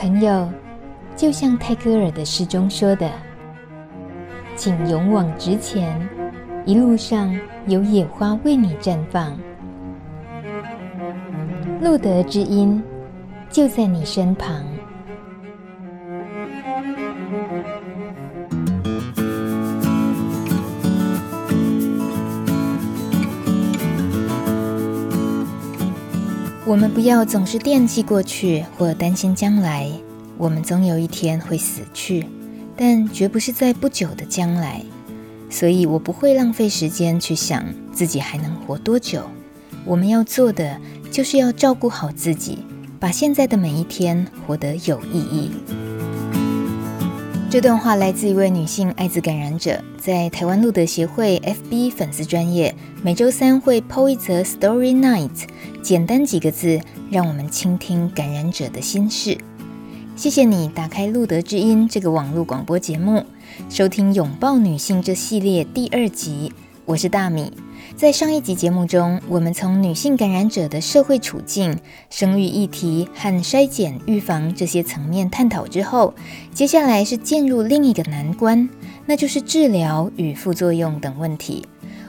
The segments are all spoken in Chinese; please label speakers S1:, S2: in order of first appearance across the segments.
S1: 朋友，就像泰戈尔的诗中说的：“请勇往直前，一路上有野花为你绽放。”路德之音就在你身旁。我们不要总是惦记过去或担心将来。我们总有一天会死去，但绝不是在不久的将来。所以我不会浪费时间去想自己还能活多久。我们要做的就是要照顾好自己，把现在的每一天活得有意义。这段话来自一位女性艾滋感染者，在台湾路德协会 FB 粉丝专页，每周三会 PO 一则 Story Night。简单几个字，让我们倾听感染者的心事。谢谢你打开路德之音这个网络广播节目，收听拥抱女性这系列第二集。我是大米。在上一集节目中，我们从女性感染者的社会处境、生育议题和筛检预防这些层面探讨之后，接下来是进入另一个难关，那就是治疗与副作用等问题。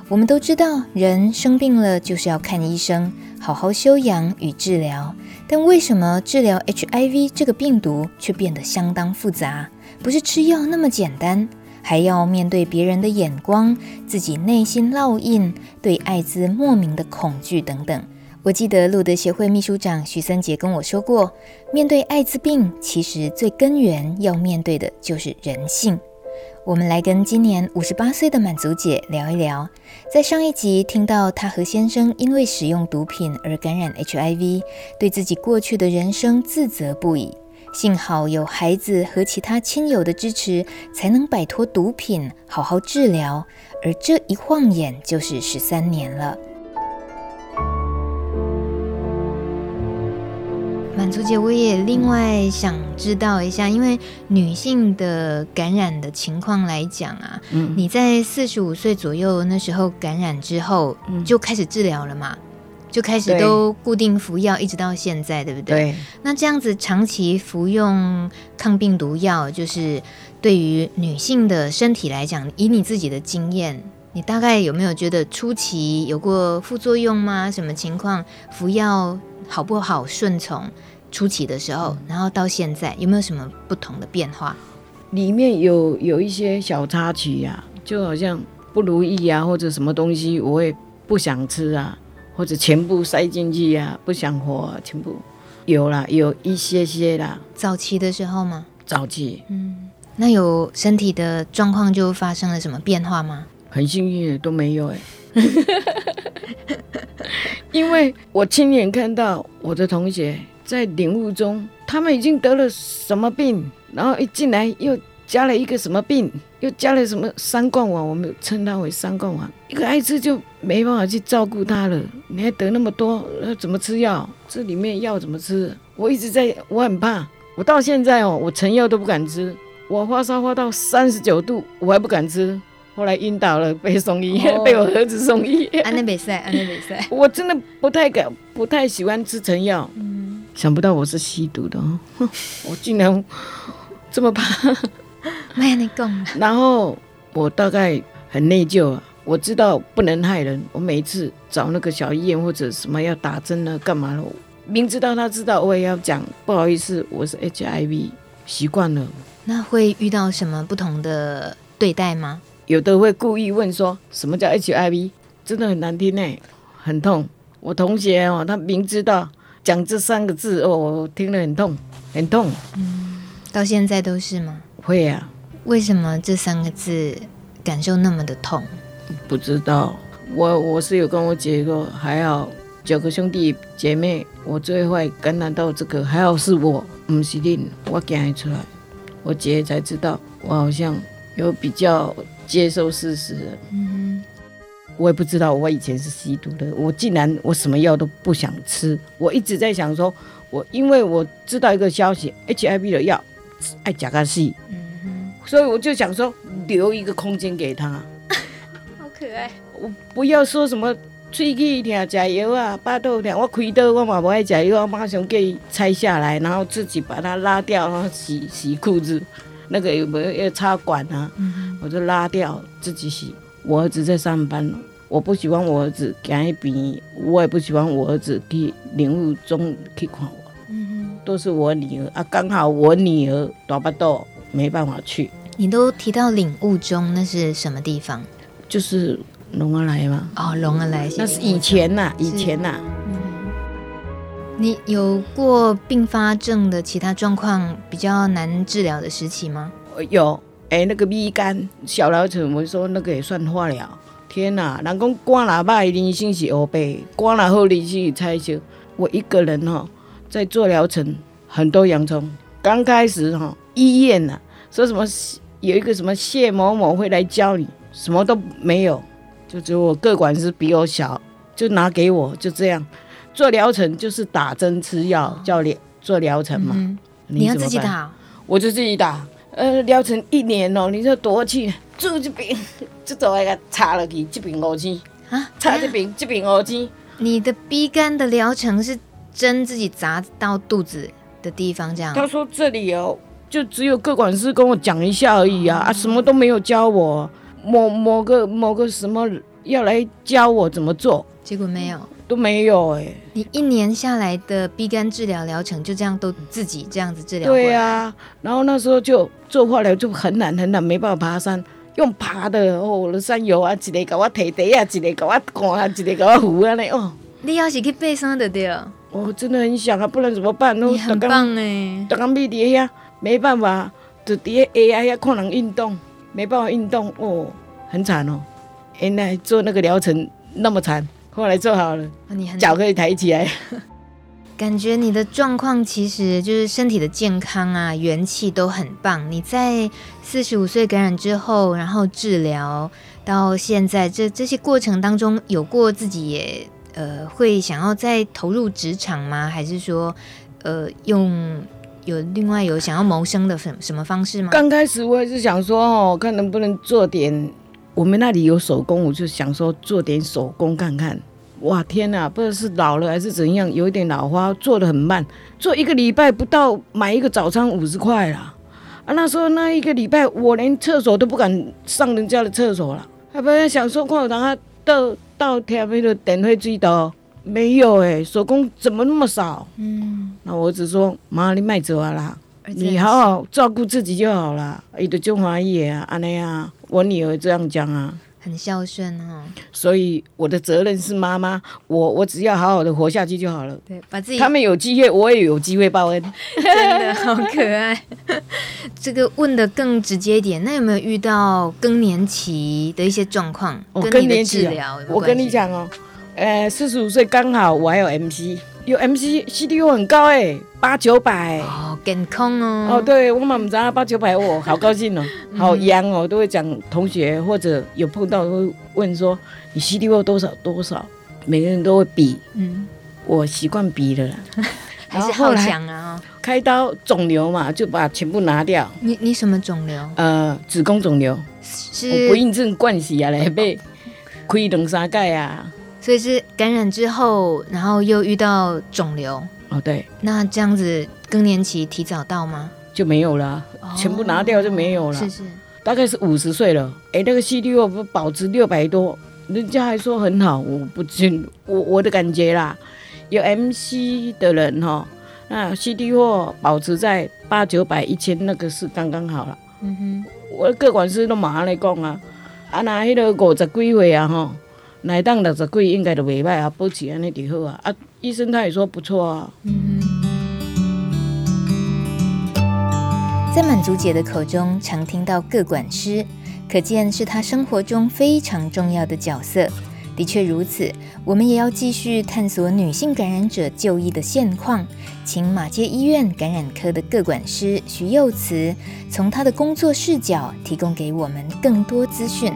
S1: 我们都知道，人生病了就是要看医生，好好休养与治疗。但为什么治疗 HIV 这个病毒却变得相当复杂？不是吃药那么简单，还要面对别人的眼光、自己内心烙印、对艾滋莫名的恐惧等等。我记得路德协会秘书长徐森杰跟我说过，面对艾滋病，其实最根源要面对的就是人性。我们来跟今年五十八岁的满足姐聊一聊。在上一集听到她和先生因为使用毒品而感染 HIV，对自己过去的人生自责不已。幸好有孩子和其他亲友的支持，才能摆脱毒品，好好治疗。而这一晃眼就是十三年了。满足姐，我也另外想知道一下，因为女性的感染的情况来讲啊，嗯，你在四十五岁左右那时候感染之后，就开始治疗了嘛？就开始都固定服药，一直到现在，对不对？对。那这样子长期服用抗病毒药，就是对于女性的身体来讲，以你自己的经验，你大概有没有觉得初期有过副作用吗？什么情况？服药好不好顺从？初期的时候，然后到现在有没有什么不同的变化？
S2: 里面有有一些小插曲呀、啊，就好像不如意啊，或者什么东西我也不想吃啊，或者全部塞进去呀、啊，不想活、啊，全部有啦，有一些些啦。
S1: 早期的时候吗？
S2: 早期，
S1: 嗯，那有身体的状况就发生了什么变化吗？
S2: 很幸运都没有哎、欸，因为我亲眼看到我的同学。在领悟中，他们已经得了什么病，然后一进来又加了一个什么病，又加了什么三冠王，我们称它为三冠王。一个艾滋就没办法去照顾他了，你还得那么多，要怎么吃药？这里面药怎么吃？我一直在，我很怕。我到现在哦，我成药都不敢吃。我发烧发到三十九度，我还不敢吃。后来晕倒了，被送医，oh. 被我儿子送医。
S1: 安内比赛，安内比赛。
S2: 我真的不太敢，不太喜欢吃成药。嗯想不到我是吸毒的哦，我竟然这么怕。
S1: 没你讲。
S2: 然后我大概很内疚啊，我知道不能害人。我每次找那个小医院或者什么要打针呢，干嘛了？明知道他知道，我也要讲不好意思，我是 HIV，习惯了。
S1: 那会遇到什么不同的对待吗？
S2: 有的会故意问说什么叫 HIV，真的很难听呢，很痛。我同学哦，他明知道。讲这三个字哦，我听了很痛，很痛。
S1: 嗯，到现在都是吗？
S2: 会啊。
S1: 为什么这三个字感受那么的痛？
S2: 不知道。我我是有跟我姐说，还好九个兄弟姐妹，我最坏感染到这个，还好是我，不是你，我讲出来，我姐才知道，我好像有比较接受事实。嗯。我也不知道，我以前是吸毒的。我竟然我什么药都不想吃。我一直在想说，我因为我知道一个消息，HIV 的药爱甲肝细，所以我就想说留一个空间给他。
S1: 好可爱。
S2: 我不要说什么喙齿疼，食药啊，巴肚疼，我开刀我嘛不爱食药，我马上给拆下来，然后自己把它拉掉，然后洗洗裤子，那个有没有要插管啊？我就拉掉自己洗。我儿子在上班，我不喜欢我儿子在那边，我也不喜欢我儿子去领悟中去看。嗯、都是我女儿啊，刚好我女儿大巴肚，没办法去。
S1: 你都提到领悟中，那是什么地方？
S2: 就是。龙儿来吗？
S1: 哦，龙儿来，
S2: 那是以前呐、啊，以前呐、啊。
S1: 嗯，你有过并发症的其他状况比较难治疗的时期吗？
S2: 有，哎、欸，那个鼻肝小老鼠，我说那个也算化疗。天哪，人讲刮喇叭一定先是欧背，刮了后你去拆修。我一个人哈，在做疗程，很多洋葱。刚开始哈，医院呐，说什么有一个什么谢某某会来教你，什么都没有。就只有我个管师比我小，就拿给我，就这样做疗程，就是打针吃药，叫疗做疗程嘛、嗯。
S1: 你要自己打，
S2: 我就自己打。呃，疗程一年哦，你说多去，住 这边就走一个插了去，这边五千啊，插这边这边五千。
S1: 你的 B 肝的疗程是针自己扎到肚子的地方，这样？
S2: 他说这里哦，就只有各管事跟我讲一下而已啊，啊，什么都没有教我。某某个某个什么要来教我怎么做，
S1: 结果没有，
S2: 都没有哎、
S1: 你一年下来的 B 肝治疗疗程就这样都自己这样子治疗？
S2: 对啊，然后那时候就做化疗就很难很难，没办法爬山，用爬的哦，我的山友啊，一个给我提地啊，一个给我赶啊，一个给我扶啊，那哦。
S1: 你要是去爬山的对。
S2: 我真的很想啊，不然怎么办？
S1: 你很棒哎，
S2: 刚刚闭底下没办法，就底下 AI 要看人运动。没办法运动哦，很惨哦。原来做那个疗程那么惨，后来做好了，脚可以抬起来。
S1: 感觉你的状况其实就是身体的健康啊，元气都很棒。你在四十五岁感染之后，然后治疗到现在，这这些过程当中，有过自己也呃会想要再投入职场吗？还是说呃用？有另外有想要谋生的什什么方式吗？
S2: 刚开始我也是想说哦，看能不能做点，我们那里有手工，我就想说做点手工看看。哇天哪，不知道是老了还是怎样，有一点老花，做的很慢，做一个礼拜不到买一个早餐五十块啦。啊，那时候那一个礼拜我连厕所都不敢上人家的厕所了，还不然想说看让他倒倒贴那个电费最多。没有哎、欸，手工怎么那么少？嗯，那我只说妈，你卖走啊啦，你好好照顾自己就好了。伊的中华爷啊，安尼啊，我女儿这样讲啊，
S1: 很孝顺哦。
S2: 所以我的责任是妈妈，我我只要好好的活下去就好了。
S1: 对，把自己
S2: 他们有机会，我也有机会报恩。
S1: 真的好可爱。这个问的更直接一点，那有没有遇到更年期的一些状况？
S2: 哦、
S1: 跟你的治疗、哦，
S2: 我跟你讲哦。呃，四十五岁刚好，我还有 MC，有 MC，CDO 很高哎，八九百
S1: 哦，健康哦。
S2: 哦，对，我嘛不知道八九百，我好高兴哦，好阳哦，都会讲同学或者有碰到会问说你 CDO 多少多少，每个人都会比，嗯，我习惯比了啦，
S1: 还是好强啊。
S2: 开刀肿瘤嘛，就把全部拿掉。
S1: 你你什么肿瘤？
S2: 呃，子宫肿瘤，是不孕症惯死啊嘞，被开两三盖啊。
S1: 所以是感染之后，然后又遇到肿瘤
S2: 哦，对。
S1: 那这样子更年期提早到吗？
S2: 就没有了，哦、全部拿掉就没有了。
S1: 是是，
S2: 大概是五十岁了。哎，那个 CD4 不保持六百多，人家还说很好，我不信，我我的感觉啦，有 MC 的人哈、哦，那 CD4 保持在八九百一千，那个是刚刚好了。嗯哼，我各管事都马上来讲啊，啊那迄个五十几岁啊哈。来当六十几应该都袂歹啊，保持安尼就好啊。啊，医生他也说不错啊。
S1: 在满足姐的口中，常听到各管师，可见是她生活中非常重要的角色。的确如此，我们也要继续探索女性感染者就医的现况，请马偕医院感染科的各管师徐佑慈，从她的工作视角提供给我们更多资讯。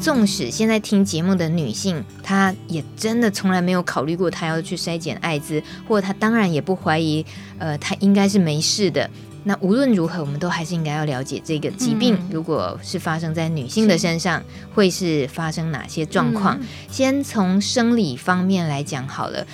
S1: 纵使现在听节目的女性，她也真的从来没有考虑过她要去筛检艾滋，或者她当然也不怀疑，呃，她应该是没事的。那无论如何，我们都还是应该要了解这个疾病，如果是发生在女性的身上，会是发生哪些状况？先从生理方面来讲好了。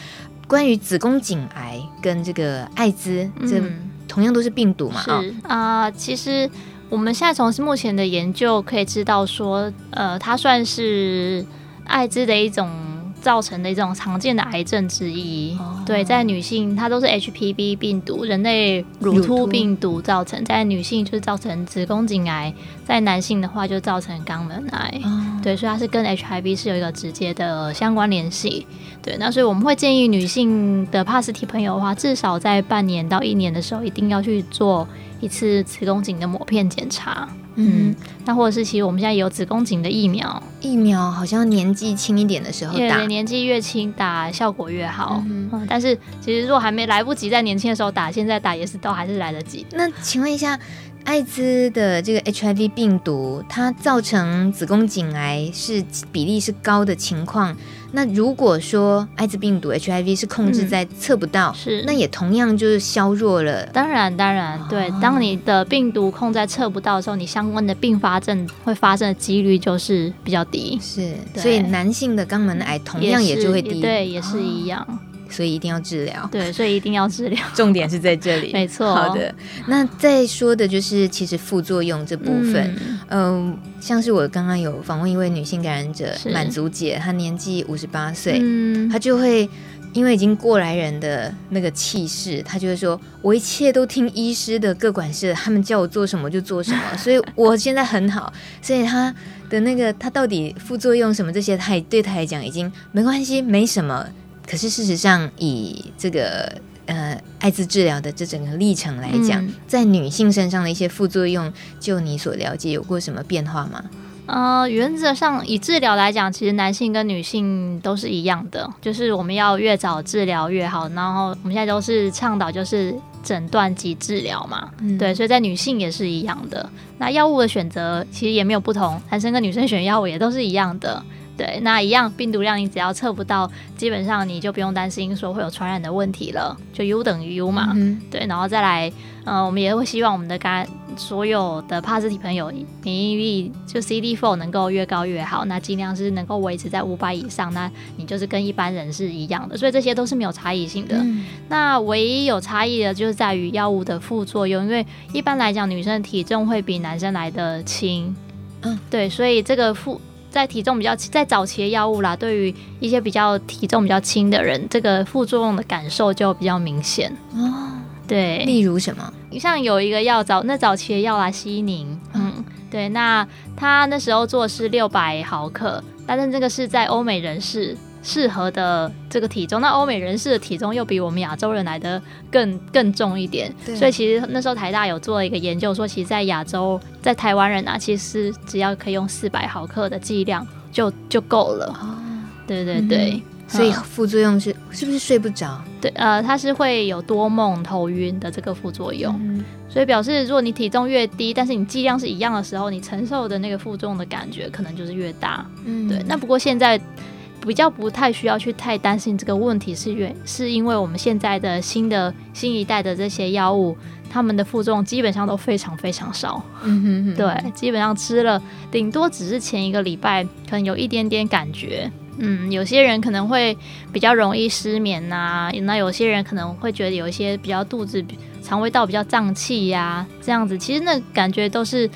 S1: 关于子宫颈癌跟这个艾滋，这同样都是病毒嘛？
S3: 是啊、呃，其实我们现在从目前的研究可以知道说，呃，它算是艾滋的一种。造成的一种常见的癌症之一，哦、对，在女性它都是 HPV 病毒，人类乳突病毒造成，在女性就是造成子宫颈癌，在男性的话就造成肛门癌，哦、对，所以它是跟 HIV 是有一个直接的相关联系，对，那所以我们会建议女性的帕斯提朋友的话，至少在半年到一年的时候，一定要去做一次子宫颈的抹片检查。嗯，那或者是其实我们现在有子宫颈的疫苗，
S1: 疫苗好像年纪轻一点的时候打，
S3: 对，年纪越轻打效果越好。嗯，嗯，但是其实如果还没来不及在年轻的时候打，现在打也是都还是来得及。
S1: 那请问一下，艾滋的这个 HIV 病毒，它造成子宫颈癌是比例是高的情况？那如果说艾滋病毒 HIV 是控制在测不到，嗯、是那也同样就是削弱了。
S3: 当然，当然，对。哦、当你的病毒控在测不到的时候，你相关的并发症会发生的几率就是比较低。
S1: 是，所以男性的肛门癌同样也就会低。
S3: 对，也是一样。哦
S1: 所以一定要治疗，
S3: 对，所以一定要治疗，
S1: 重点是在这里，
S3: 没错。
S1: 好的，那再说的就是其实副作用这部分，嗯、呃，像是我刚刚有访问一位女性感染者满足姐，她年纪五十八岁，嗯、她就会因为已经过来人的那个气势，她就会说，我一切都听医师的各管事，他们叫我做什么就做什么，所以我现在很好，所以她的那个她到底副作用什么这些，她对她来讲已经没关系，没什么。可是事实上，以这个呃艾滋治疗的这整个历程来讲，嗯、在女性身上的一些副作用，就你所了解，有过什么变化吗？
S3: 呃，原则上以治疗来讲，其实男性跟女性都是一样的，就是我们要越早治疗越好。然后我们现在都是倡导就是诊断及治疗嘛，嗯、对，所以在女性也是一样的。那药物的选择其实也没有不同，男生跟女生选药物也都是一样的。对，那一样病毒量你只要测不到，基本上你就不用担心说会有传染的问题了，就 U 等于 U 嘛。嗯、对，然后再来，呃，我们也会希望我们的肝所有的帕斯体朋友免疫力就 CD4 能够越高越好，那尽量是能够维持在五百以上，那你就是跟一般人是一样的，所以这些都是没有差异性的。嗯、那唯一有差异的就是在于药物的副作用，因为一般来讲女生的体重会比男生来的轻，嗯，对，所以这个副。在体重比较在早期的药物啦，对于一些比较体重比较轻的人，这个副作用的感受就比较明显哦。对，
S1: 例如什么？
S3: 你像有一个药早那早期的药啦，西宁，嗯，对，那他那时候做的是六百毫克，但是这个是在欧美人士。适合的这个体重，那欧美人士的体重又比我们亚洲人来的更更重一点，对所以其实那时候台大有做了一个研究，说其实，在亚洲，在台湾人啊，其实只要可以用四百毫克的剂量就就够了。哦，对对对，嗯、
S1: 所以副作用是是不是睡不着？
S3: 对，呃，它是会有多梦、头晕的这个副作用，嗯、所以表示如果你体重越低，但是你剂量是一样的时候，你承受的那个负重的感觉可能就是越大。嗯，对。那不过现在。比较不太需要去太担心这个问题，是原是因为我们现在的新的新一代的这些药物，他们的副作用基本上都非常非常少。嗯哼哼，对，基本上吃了顶多只是前一个礼拜可能有一点点感觉。嗯，有些人可能会比较容易失眠呐、啊，那有些人可能会觉得有一些比较肚子、肠胃道比较胀气呀，这样子，其实那感觉都是。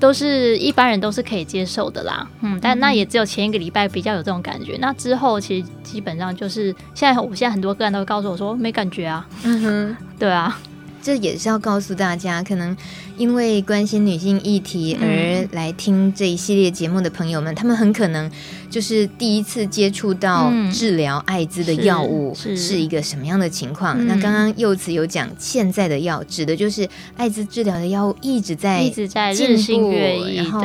S3: 都是一般人都是可以接受的啦，嗯，但那也只有前一个礼拜比较有这种感觉，那之后其实基本上就是现在，我现在很多个人都会告诉我说没感觉啊，嗯哼，对啊。
S1: 这也是要告诉大家，可能因为关心女性议题而来听这一系列节目的朋友们，嗯、他们很可能就是第一次接触到治疗艾滋的药物是一个什么样的情况。那刚刚柚慈有讲，现在的药指的就是艾滋治疗的药物一直在
S3: 一直在日新月异，然后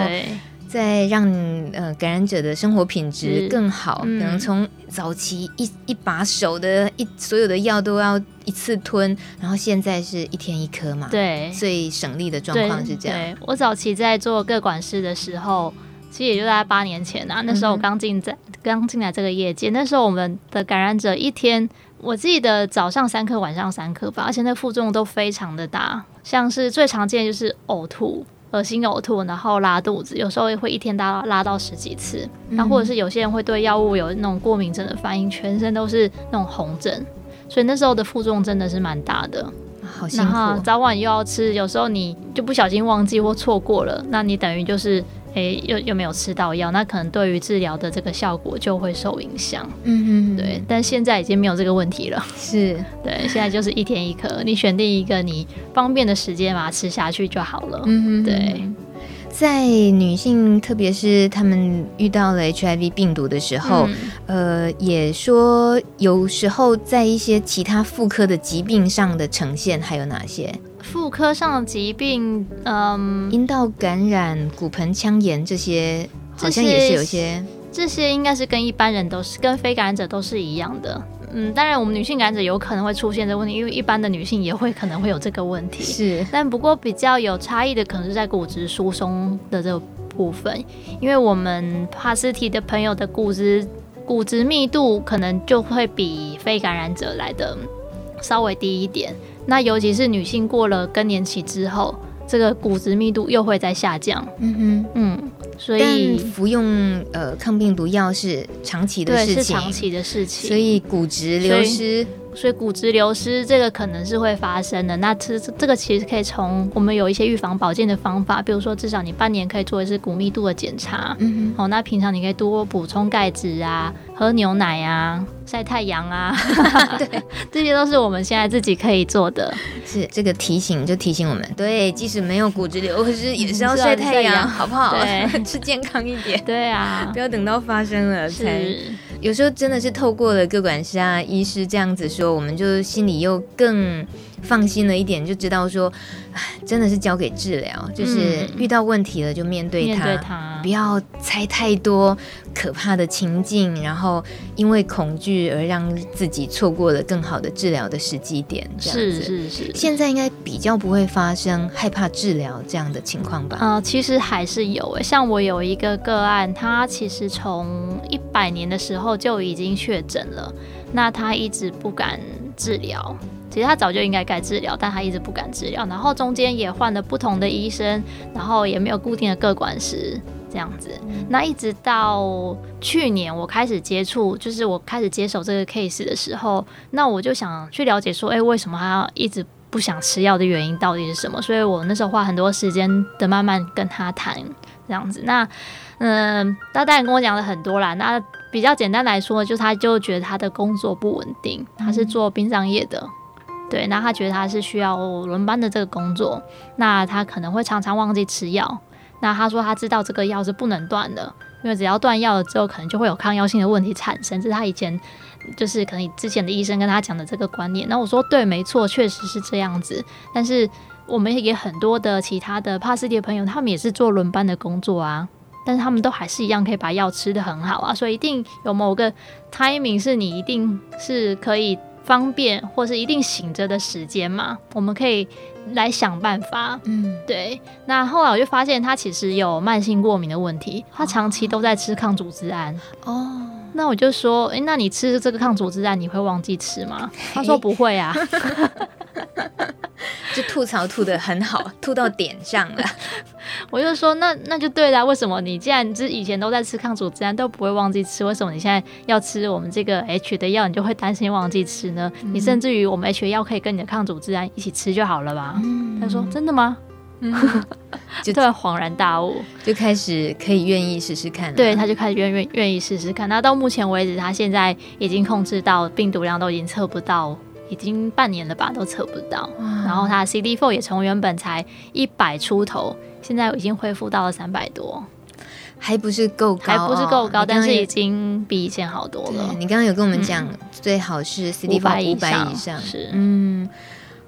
S1: 在让呃感染者的生活品质更好，嗯、可能从早期一一把手的一所有的药都要一次吞，然后现在是一天一颗嘛，
S3: 对，
S1: 最省力的状况是这样。
S3: 对，我早期在做各管事的时候，其实也就在八年前啊，那时候我刚进在刚进来这个业界，那时候我们的感染者一天我记得早上三颗，晚上三颗吧，而且那副作用都非常的大，像是最常见就是呕吐、恶心呕吐，然后拉肚子，有时候会一天拉拉到十几次，然后或者是有些人会对药物有那种过敏症的反应，全身都是那种红疹，所以那时候的负重真的是蛮大的。
S1: 好辛苦，然后
S3: 早晚又要吃，有时候你就不小心忘记或错过了，那你等于就是。诶、欸，又又没有吃到药，那可能对于治疗的这个效果就会受影响。嗯嗯，对。但现在已经没有这个问题了。
S1: 是，
S3: 对，现在就是一天一颗，你选定一个你方便的时间把它吃下去就好了。嗯哼，对。
S1: 在女性，特别是她们遇到了 HIV 病毒的时候，嗯、呃，也说有时候在一些其他妇科的疾病上的呈现还有哪些？
S3: 妇科上的疾病，嗯，
S1: 阴道感染、骨盆腔炎这些，好像也是有些。
S3: 这些应该是跟一般人都是，跟非感染者都是一样的。嗯，当然我们女性感染者有可能会出现这个问题，因为一般的女性也会可能会有这个问题。
S1: 是，
S3: 但不过比较有差异的，可能是在骨质疏松的这个部分，因为我们帕斯提的朋友的骨质骨质密度可能就会比非感染者来的稍微低一点。那尤其是女性过了更年期之后，这个骨质密度又会再下降。嗯哼，嗯，所以
S1: 服用呃抗病毒药是长期的事情，
S3: 对，是长期的事情，
S1: 所以骨质流失。
S3: 所以骨质流失这个可能是会发生的，那这这个其实可以从我们有一些预防保健的方法，比如说至少你半年可以做一次骨密度的检查，嗯哼，哦，那平常你可以多补充钙质啊，喝牛奶啊，晒太阳啊，对，这些都是我们现在自己可以做的。
S1: 是这个提醒就提醒我们，对，即使没有骨质流失，也是要晒太阳，好不好？对，吃健康一点。
S3: 对啊，
S1: 不要等到发生了才。有时候真的是透过了各管师啊、医师这样子说，我们就心里又更放心了一点，就知道说，真的是交给治疗，就是遇到问题了就面对它，面对它，不要猜太多可怕的情境，然后因为恐惧而让自己错过了更好的治疗的时机点。这样子。
S3: 是是是，
S1: 现在应该比较不会发生害怕治疗这样的情况吧？
S3: 呃，其实还是有诶，像我有一个个案，他其实从一百年的时候就已经确诊了，那他一直不敢治疗。其实他早就应该该治疗，但他一直不敢治疗。然后中间也换了不同的医生，然后也没有固定的个管师这样子。那一直到去年我开始接触，就是我开始接手这个 case 的时候，那我就想去了解说，哎，为什么他一直不想吃药的原因到底是什么？所以我那时候花很多时间的慢慢跟他谈这样子。那嗯，他当然跟我讲了很多啦。那比较简单来说，就他就觉得他的工作不稳定，他是做殡葬业的。对，那他觉得他是需要轮班的这个工作，那他可能会常常忘记吃药。那他说他知道这个药是不能断的，因为只要断药了之后，可能就会有抗药性的问题产生。这是他以前就是可能之前的医生跟他讲的这个观念。那我说对，没错，确实是这样子。但是我们也很多的其他的帕斯蒂的朋友，他们也是做轮班的工作啊，但是他们都还是一样可以把药吃得很好啊。所以一定有某个 timing 是你一定是可以。方便或是一定醒着的时间嘛，我们可以来想办法。嗯，对。那后来我就发现他其实有慢性过敏的问题，他长期都在吃抗组织胺。哦，那我就说，诶，那你吃这个抗组织胺，你会忘记吃吗？他说不会啊。
S1: 就吐槽吐的很好，吐到点上了。
S3: 我就说，那那就对了。为什么你既然之以前都在吃抗组织胺，都不会忘记吃？为什么你现在要吃我们这个 H 的药，你就会担心忘记吃呢？嗯、你甚至于我们 H 的药可以跟你的抗组织胺一起吃就好了吧？嗯、他说真的吗？嗯、就突然恍然大悟，
S1: 就开始可以愿意试试看。
S3: 对，他就开始愿愿愿意试试看。那到目前为止，他现在已经控制到病毒量都已经测不到。已经半年了吧，都测不到。然后他 CD4 也从原本才一百出头，现在已经恢复到了三百多，
S1: 还不是够高，
S3: 还不是够高，但是已经比以前好多了。
S1: 你刚刚有跟我们讲，嗯、最好是 CD4 五百以上，
S3: 是
S1: 嗯，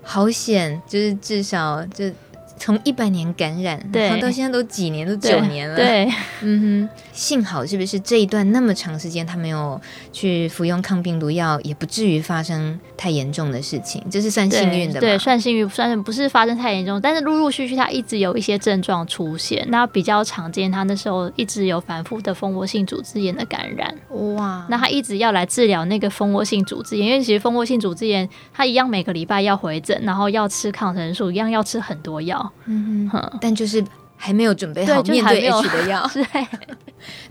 S1: 好险，就是至少就从一百年感染，
S3: 对，
S1: 到现在都几年，都九年了。
S3: 对，
S1: 嗯哼，幸好是不是这一段那么长时间他没有去服用抗病毒药，也不至于发生太严重的事情，这是算幸运的吧？
S3: 对，算幸运，算是不是发生太严重，但是陆陆续续他一直有一些症状出现，那比较常见，他那时候一直有反复的蜂窝性组织炎的感染。
S1: 哇，
S3: 那他一直要来治疗那个蜂窝性组织炎，因为其实蜂窝性组织炎他一样每个礼拜要回诊，然后要吃抗生素，一样要吃很多药。
S1: 嗯哼，但就是还没有准备好面对 H 的药。
S3: 对，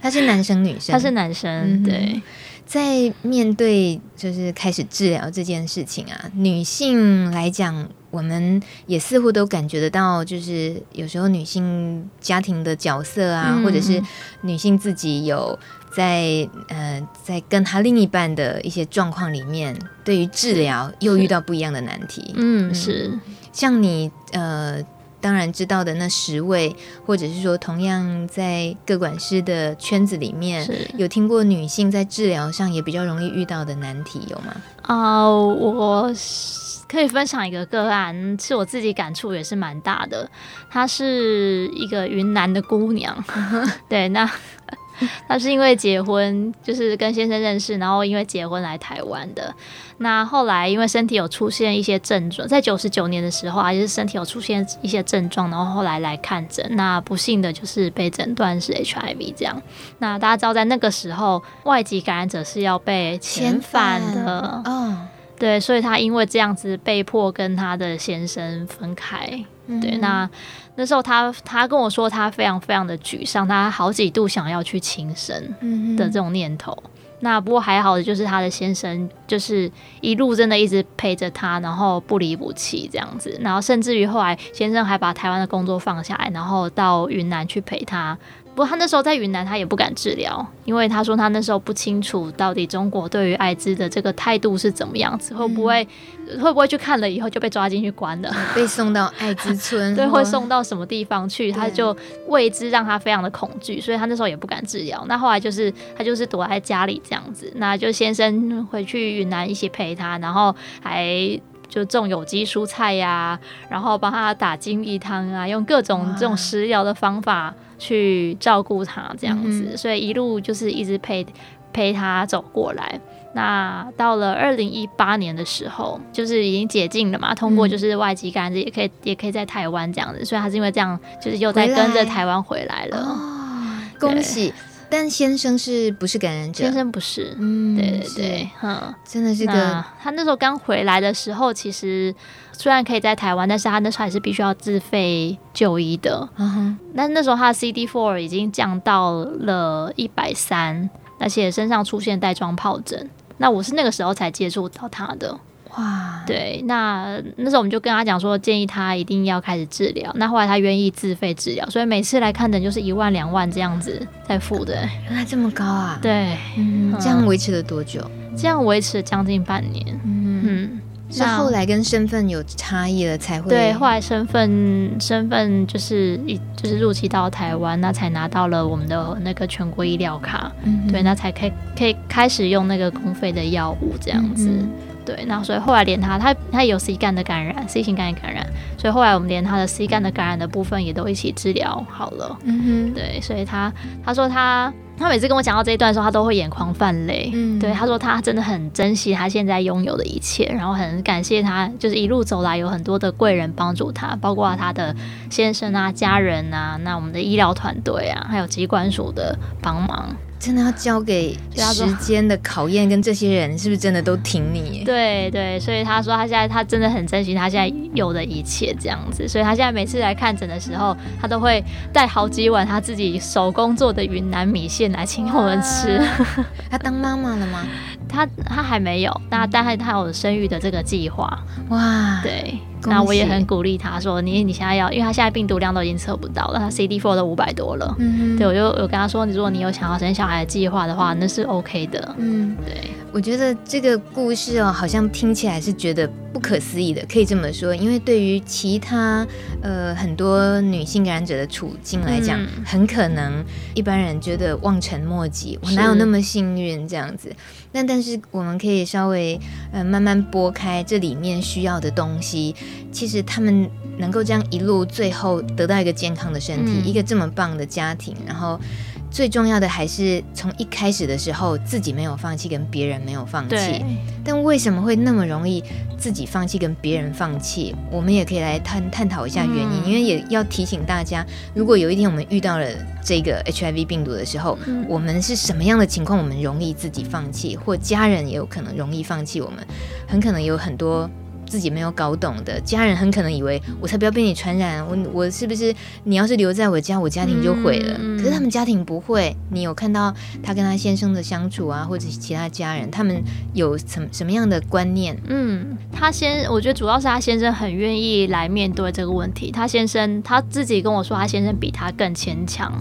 S1: 他是男生女生？
S3: 他是男生。嗯、对，
S1: 在面对就是开始治疗这件事情啊，女性来讲，我们也似乎都感觉得到，就是有时候女性家庭的角色啊，嗯、或者是女性自己有在呃，在跟她另一半的一些状况里面，对于治疗又遇到不一样的难题。
S3: 嗯，是
S1: 像你呃。当然知道的那十位，或者是说同样在各管师的圈子里面，有听过女性在治疗上也比较容易遇到的难题有吗？
S3: 哦、uh，我可以分享一个个案，是我自己感触也是蛮大的。她是一个云南的姑娘，对，那。他是因为结婚，就是跟先生认识，然后因为结婚来台湾的。那后来因为身体有出现一些症状，在九十九年的时候啊，就是身体有出现一些症状，然后后来来看诊。那不幸的就是被诊断是 HIV 这样。那大家知道，在那个时候，外籍感染者是要被遣返的。嗯，对，所以他因为这样子被迫跟他的先生分开。嗯、对，那。那时候他他跟我说，他非常非常的沮丧，他好几度想要去轻生的这种念头。嗯、那不过还好的就是他的先生就是一路真的一直陪着他，然后不离不弃这样子。然后甚至于后来先生还把台湾的工作放下来，然后到云南去陪他。不过他那时候在云南，他也不敢治疗，因为他说他那时候不清楚到底中国对于艾滋的这个态度是怎么样子，会不会、嗯、会不会去看了以后就被抓进去关了，
S1: 被送到艾滋村，
S3: 对，会送到什么地方去，他就未知让他非常的恐惧，所以他那时候也不敢治疗。那后来就是他就是躲在家里这样子，那就先生回去云南一起陪他，然后还就种有机蔬菜呀、啊，然后帮他打金碧汤啊，用各种这种食疗的方法。去照顾他这样子，嗯，所以一路就是一直陪陪他走过来。那到了二零一八年的时候，就是已经解禁了嘛，通过就是外籍感染者也可以也可以在台湾这样子，所以他是因为这样，就是又在跟着台湾回来了。哦，
S1: 恭喜！但先生是不是感染者？
S3: 先生不是。嗯，对对对，嗯，
S1: 真的是个。
S3: 他那时候刚回来的时候，其实。虽然可以在台湾，但是他那时候还是必须要自费就医的。嗯哼，但那时候他的 CD four 已经降到了一百三，而且身上出现带状疱疹。那我是那个时候才接触到他的。哇，对，那那时候我们就跟他讲说，建议他一定要开始治疗。那后来他愿意自费治疗，所以每次来看诊就是一万两万这样子在付的。
S1: 原来这么高啊？
S3: 对，
S1: 嗯，这样维持了多久？
S3: 这样维持了将近半年。嗯嗯。
S1: 那后来跟身份有差异了才会
S3: 对，后来身份身份就是一就是入籍到台湾，那才拿到了我们的那个全国医疗卡，嗯，对，那才可以可以开始用那个公费的药物这样子，嗯，对，那所以后来连他他他有 C 肝的感染，C 型肝炎感染，所以后来我们连他的 C 肝的感染的部分也都一起治疗好了，嗯哼，对，所以他他说他。他每次跟我讲到这一段的时候，他都会眼眶泛泪。嗯，对，他说他真的很珍惜他现在拥有的一切，然后很感谢他，就是一路走来有很多的贵人帮助他，包括他的先生啊、家人啊，那我们的医疗团队啊，还有机关署的帮忙。
S1: 真的要交给时间的考验，跟这些人是不是真的都挺你？
S3: 对对，所以他说他现在他真的很珍惜他现在有的一切，这样子。所以他现在每次来看诊的时候，他都会带好几碗他自己手工做的云南米线来请我们吃。
S1: 他当妈妈了吗？
S3: 他他还没有，那但是他有生育的这个计划。哇，对。那我也很鼓励他说：“你你现在要，因为他现在病毒量都已经测不到了，他 CD4 都五百多了。嗯，对，我就我跟他说，你如果你有想要生小孩的计划的话，那是 OK 的。嗯，对，
S1: 我觉得这个故事哦，好像听起来是觉得不可思议的，可以这么说，因为对于其他呃很多女性感染者的处境来讲，嗯，很可能一般人觉得望尘莫及，我哪有那么幸运这样子？那但是我们可以稍微呃慢慢拨开这里面需要的东西。其实他们能够这样一路最后得到一个健康的身体，嗯、一个这么棒的家庭，然后。最重要的还是从一开始的时候自己没有放弃，跟别人没有放弃。对但为什么会那么容易自己放弃，跟别人放弃？我们也可以来探探讨一下原因，嗯、因为也要提醒大家，如果有一天我们遇到了这个 HIV 病毒的时候，嗯、我们是什么样的情况，我们容易自己放弃，或家人也有可能容易放弃我们，很可能有很多。自己没有搞懂的家人很可能以为，我才不要被你传染，我我是不是你要是留在我家，我家庭就毁了？嗯、可是他们家庭不会，你有看到他跟他先生的相处啊，或者是其他家人，他们有什么什么样的观念？
S3: 嗯，他先，我觉得主要是他先生很愿意来面对这个问题。他先生他自己跟我说，他先生比他更坚强。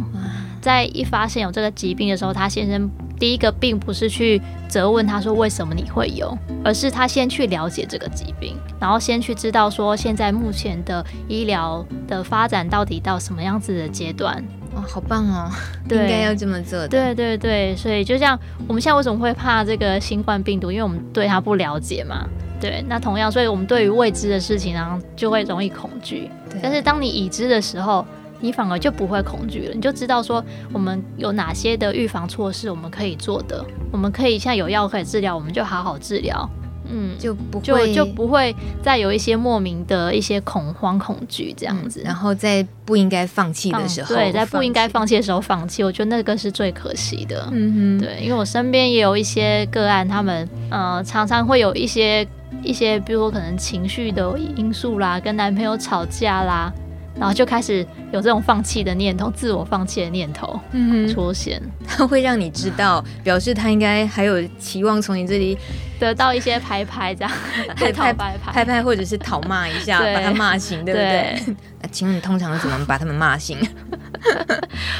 S3: 在一发现有这个疾病的时候，他先生。第一个并不是去责问他说为什么你会有，而是他先去了解这个疾病，然后先去知道说现在目前的医疗的发展到底到什么样子的阶段。
S1: 哇，好棒哦！
S3: 对
S1: 应该要这么做的。
S3: 对对对，所以就像我们现在为什么会怕这个新冠病毒，因为我们对它不了解嘛。对，那同样，所以我们对于未知的事情呢，就会容易恐惧。对但是当你已知的时候，你反而就不会恐惧了，你就知道说我们有哪些的预防措施我们可以做的，我们可以现在有药可以治疗，我们就好好治疗，嗯，
S1: 就不会
S3: 就就不会再有一些莫名的一些恐慌恐惧这样子，
S1: 嗯，然后在不应该放弃的时候，
S3: 对，在不应该放弃的时候放弃，我觉得那个是最可惜的，嗯哼，对，因为我身边也有一些个案，他们呃常常会有一些一些，比如说可能情绪的因素啦，跟男朋友吵架啦。然后就开始有这种放弃的念头，自我放弃的念头出现。
S1: 它 会让你知道，表示他应该还有期望从你这里
S3: 得到一些拍拍，这样
S1: 拍拍拍拍拍，或者是讨骂一下，把他骂醒，对不对？对请问你通常怎么把他们骂醒？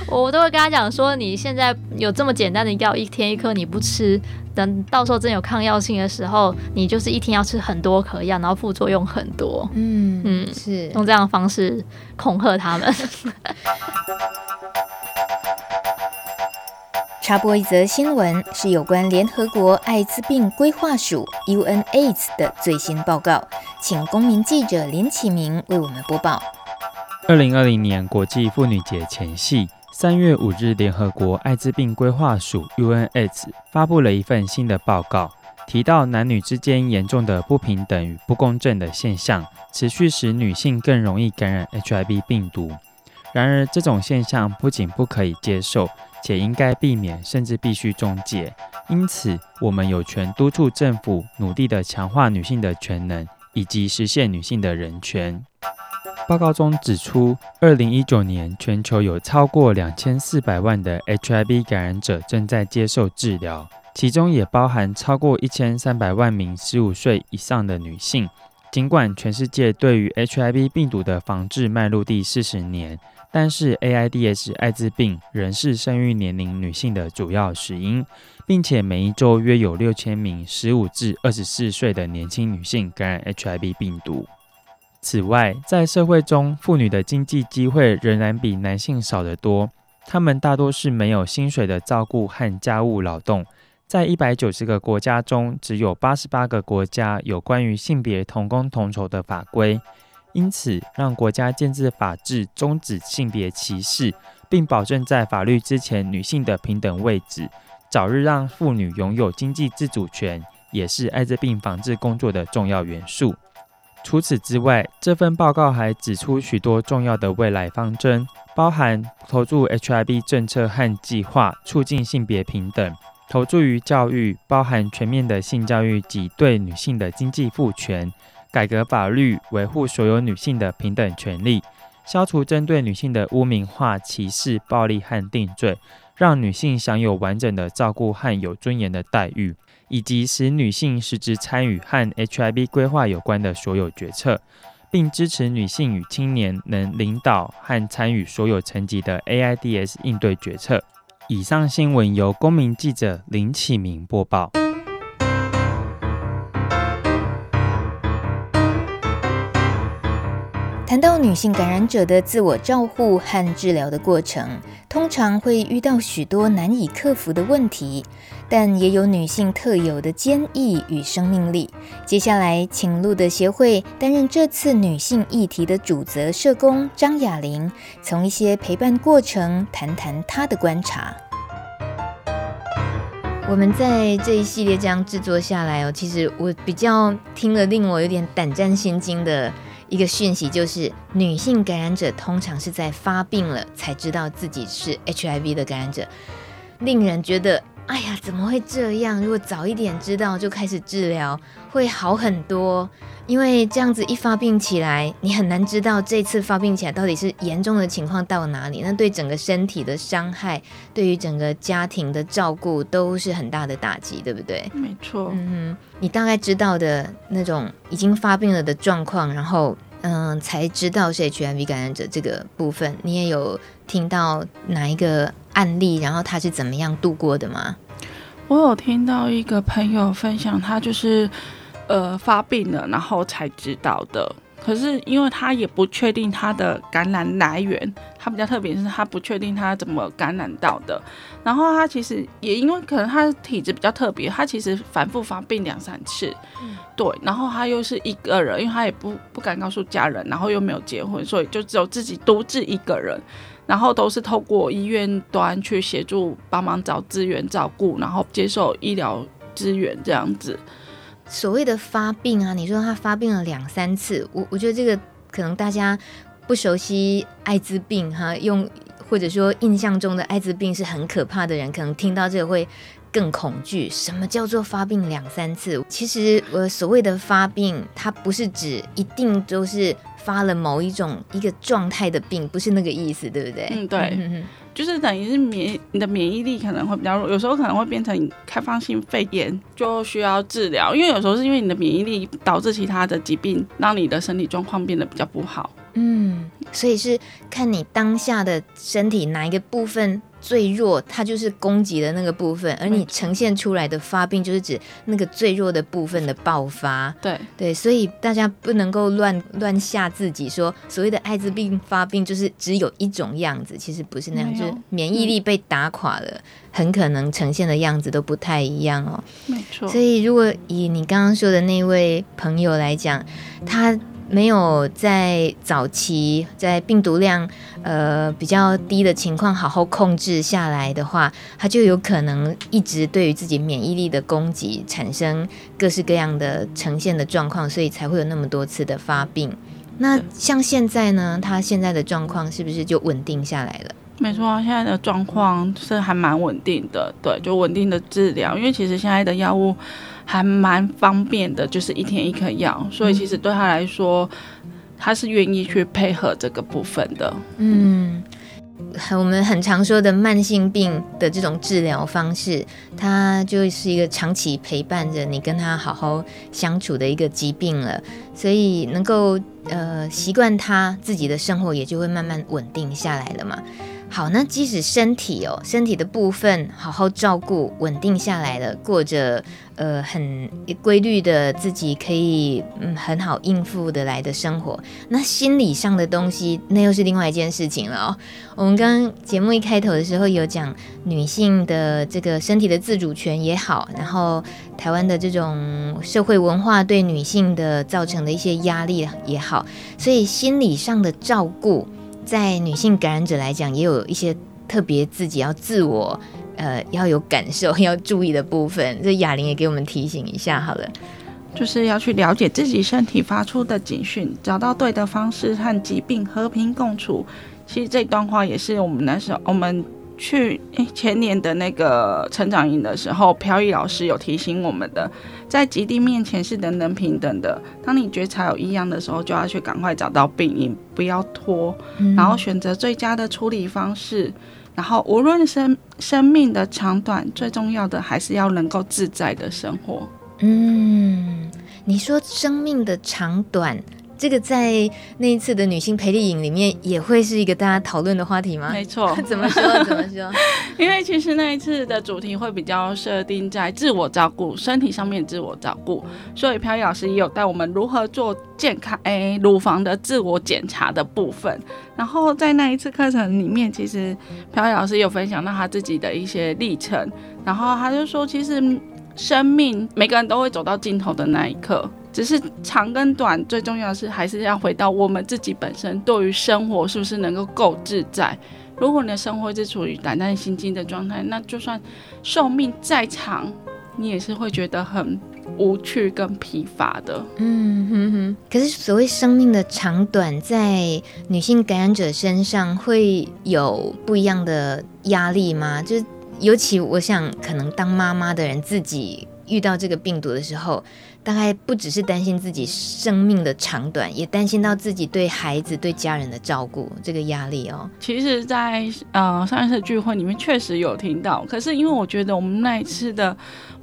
S3: 我都会跟他讲说，你现在有这么简单的药，一天一颗你不吃。等到时候真有抗药性的时候，你就是一天要吃很多颗药，然后副作用很多。嗯嗯，嗯是用这样的方式恐吓他们。
S1: 插播一则新闻，是有关联合国艾滋病规划署 UNAIDS 的最新报告，请公民记者林启明为我们播报。
S4: 二零二零年国际妇女节前夕。三月五日，联合国艾滋病规划署 UNAIDS 发布了一份新的报告，提到男女之间严重的不平等与不公正的现象，持续使女性更容易感染 HIV 病毒。然而，这种现象不仅不可以接受，且应该避免，甚至必须终结。因此，我们有权督促政府努力地强化女性的权能，以及实现女性的人权。报告中指出，二零一九年全球有超过两千四百万的 HIV 感染者正在接受治疗，其中也包含超过一千三百万名十五岁以上的女性。尽管全世界对于 HIV 病毒的防治迈入第四十年，但是 AIDS 艾滋病仍是生育年龄女性的主要死因，并且每一周约有六千名十五至二十四岁的年轻女性感染 HIV 病毒。此外，在社会中，妇女的经济机会仍然比男性少得多。她们大多是没有薪水的照顾和家务劳动。在一百九十个国家中，只有八十八个国家有关于性别同工同酬的法规。因此，让国家建制法制，终止性别歧视，并保证在法律之前女性的平等位置，早日让妇女拥有经济自主权，也是艾滋病防治工作的重要元素。除此之外，这份报告还指出许多重要的未来方针，包含投注 HIV 政策和计划，促进性别平等；投注于教育，包含全面的性教育及对女性的经济赋权；改革法律，维护所有女性的平等权利；消除针对女性的污名化、歧视、暴力和定罪，让女性享有完整的照顾和有尊严的待遇。以及使女性实质参与和 HIV 规划有关的所有决策，并支持女性与青年能领导和参与所有层级的 AIDS 应对决策。以上新闻由公民记者林启明播报。
S1: 谈到女性感染者的自我照护和治疗的过程，通常会遇到许多难以克服的问题，但也有女性特有的坚毅与生命力。接下来，请路德协会担任这次女性议题的主责社工张雅玲，从一些陪伴过程谈谈她的观察。我们在这一系列这样制作下来哦，其实我比较听了令我有点胆战心惊的。一个讯息就是，女性感染者通常是在发病了才知道自己是 HIV 的感染者，令人觉得，哎呀，怎么会这样？如果早一点知道就开始治疗，会好很多。因为这样子一发病起来，你很难知道这次发病起来到底是严重的情况到哪里，那对整个身体的伤害，对于整个家庭的照顾都是很大的打击，对不对？
S5: 没错。
S1: 嗯哼，你大概知道的那种已经发病了的状况，然后嗯，才知道是 HIV 感染者这个部分，你也有听到哪一个案例，然后他是怎么样度过的吗？
S5: 我有听到一个朋友分享，他就是。呃，发病了，然后才知道的。可是因为他也不确定他的感染来源，他比较特别是他不确定他怎么感染到的。然后他其实也因为可能他的体质比较特别，他其实反复发病两三次。嗯，对。然后他又是一个人，因为他也不不敢告诉家人，然后又没有结婚，所以就只有自己独自一个人。然后都是透过医院端去协助帮忙找资源照顾，然后接受医疗资源这样子。
S1: 所谓的发病啊，你说他发病了两三次，我我觉得这个可能大家不熟悉艾滋病哈，用或者说印象中的艾滋病是很可怕的人，可能听到这个会更恐惧。什么叫做发病两三次？其实我所谓的发病，它不是指一定都是发了某一种一个状态的病，不是那个意思，对不对？
S5: 嗯，对。就是等于是免你的免疫力可能会比较弱，有时候可能会变成开放性肺炎，就需要治疗。因为有时候是因为你的免疫力导致其他的疾病，让你的身体状况变得比较不好。
S1: 嗯，所以是看你当下的身体哪一个部分最弱，它就是攻击的那个部分，而你呈现出来的发病就是指那个最弱的部分的爆发。
S5: 对
S1: 对，所以大家不能够乱乱吓自己说，所谓的艾滋病发病就是只有一种样子，其实不是那样，就是免疫力被打垮了，很可能呈现的样子都不太一样哦。
S5: 没错。
S1: 所以如果以你刚刚说的那位朋友来讲，他。没有在早期在病毒量呃比较低的情况好好控制下来的话，他就有可能一直对于自己免疫力的攻击产生各式各样的呈现的状况，所以才会有那么多次的发病。那像现在呢，他现在的状况是不是就稳定下来了？
S5: 没错，现在的状况是还蛮稳定的，对，就稳定的治疗，因为其实现在的药物。还蛮方便的，就是一天一颗药，所以其实对他来说，他是愿意去配合这个部分的。
S1: 嗯，我们很常说的慢性病的这种治疗方式，它就是一个长期陪伴着你跟他好好相处的一个疾病了，所以能够呃习惯他自己的生活，也就会慢慢稳定下来了嘛。好，那即使身体哦，身体的部分好好照顾，稳定下来了，过着呃很规律的自己可以嗯很好应付得来的生活，那心理上的东西，那又是另外一件事情了哦。我们刚刚节目一开头的时候有讲女性的这个身体的自主权也好，然后台湾的这种社会文化对女性的造成的一些压力也好，所以心理上的照顾。在女性感染者来讲，也有一些特别自己要自我，呃，要有感受、要注意的部分。这哑铃也给我们提醒一下，好了，
S5: 就是要去了解自己身体发出的警讯，找到对的方式和疾病和平共处。其实这段话也是我们那时候我们。去前年的那个成长营的时候，飘逸老师有提醒我们的，在疾病面前是人人平等的。当你觉察有异样的时候，就要去赶快找到病因，不要拖，然后选择最佳的处理方式。然后无论生生命的长短，最重要的还是要能够自在的生活。
S1: 嗯，你说生命的长短。这个在那一次的女性陪力营里面也会是一个大家讨论的话题吗？
S5: 没错，
S1: 怎么说？怎么说？
S5: 因为其实那一次的主题会比较设定在自我照顾、身体上面自我照顾，所以飘逸老师也有带我们如何做健康诶乳房的自我检查的部分。然后在那一次课程里面，其实飘逸老师有分享到他自己的一些历程，然后他就说，其实生命每个人都会走到尽头的那一刻。只是长跟短，最重要的是还是要回到我们自己本身，对于生活是不是能够够自在。如果你的生活是处于胆战心惊的状态，那就算寿命再长，你也是会觉得很无趣跟疲乏的。
S1: 嗯哼哼。可是所谓生命的长短，在女性感染者身上会有不一样的压力吗？就是尤其我想，可能当妈妈的人自己遇到这个病毒的时候。大概不只是担心自己生命的长短，也担心到自己对孩子、对家人的照顾这个压力哦。
S5: 其实在，呃上一次聚会里面确实有听到，可是因为我觉得我们那一次的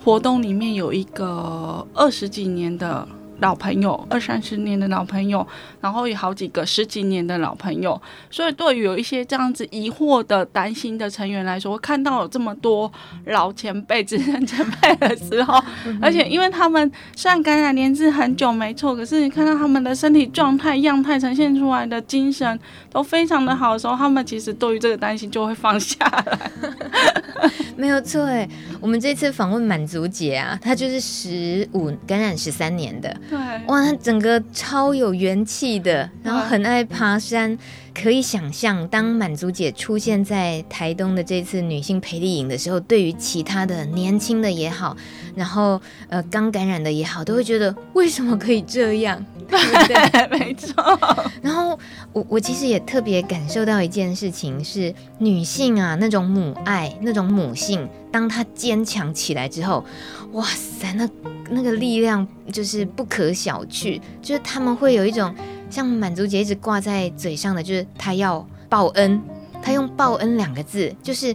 S5: 活动里面有一个二十几年的。老朋友，二三十年的老朋友，然后有好几个十几年的老朋友，所以对于有一些这样子疑惑的、担心的成员来说，看到有这么多老前辈、资深前辈的时候，而且因为他们虽然感染年资很久没错，可是你看到他们的身体状态、样态呈现出来的精神都非常的好的时候，他们其实对于这个担心就会放下来。
S1: 没有错哎，我们这次访问满足姐啊，她就是十五感染十三年的。
S5: 对，
S1: 哇，他整个超有元气的，然后很爱爬山，可以想象，当满足姐出现在台东的这次女性培力营的时候，对于其他的年轻的也好，然后呃刚感染的也好，都会觉得为什么可以这样？对不对？
S5: 没错。
S1: 然后我我其实也特别感受到一件事情，是女性啊那种母爱，那种母性，当她坚强起来之后，哇塞，那。那个力量就是不可小觑，就是他们会有一种像满足姐一直挂在嘴上的，就是他要报恩，他用报恩两个字，就是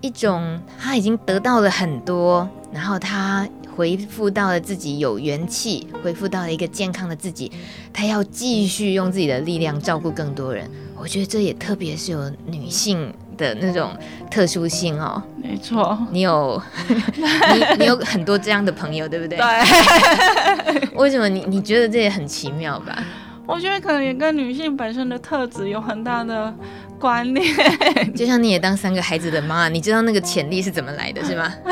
S1: 一种他已经得到了很多，然后他回复到了自己有元气，回复到了一个健康的自己，他要继续用自己的力量照顾更多人。我觉得这也特别是有女性的那种特殊性哦，
S5: 没错，
S1: 你有你你有很多这样的朋友，对不对？
S5: 对。
S1: 为什么你你觉得这也很奇妙吧？
S5: 我觉得可能也跟女性本身的特质有很大的关联。
S1: 就像你也当三个孩子的妈，你知道那个潜力是怎么来的，是吗？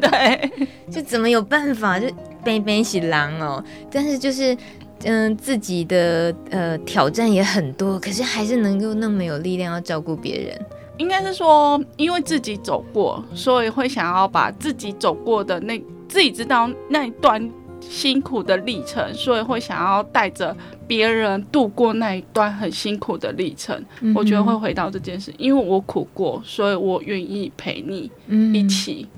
S5: 对，
S1: 就怎么有办法就背背起狼哦？但是就是。嗯，自己的呃挑战也很多，可是还是能够那么有力量要照顾别人。
S5: 应该是说，因为自己走过，所以会想要把自己走过的那自己知道那一段辛苦的历程，所以会想要带着别人度过那一段很辛苦的历程。嗯、我觉得会回到这件事，因为我苦过，所以我愿意陪你一起。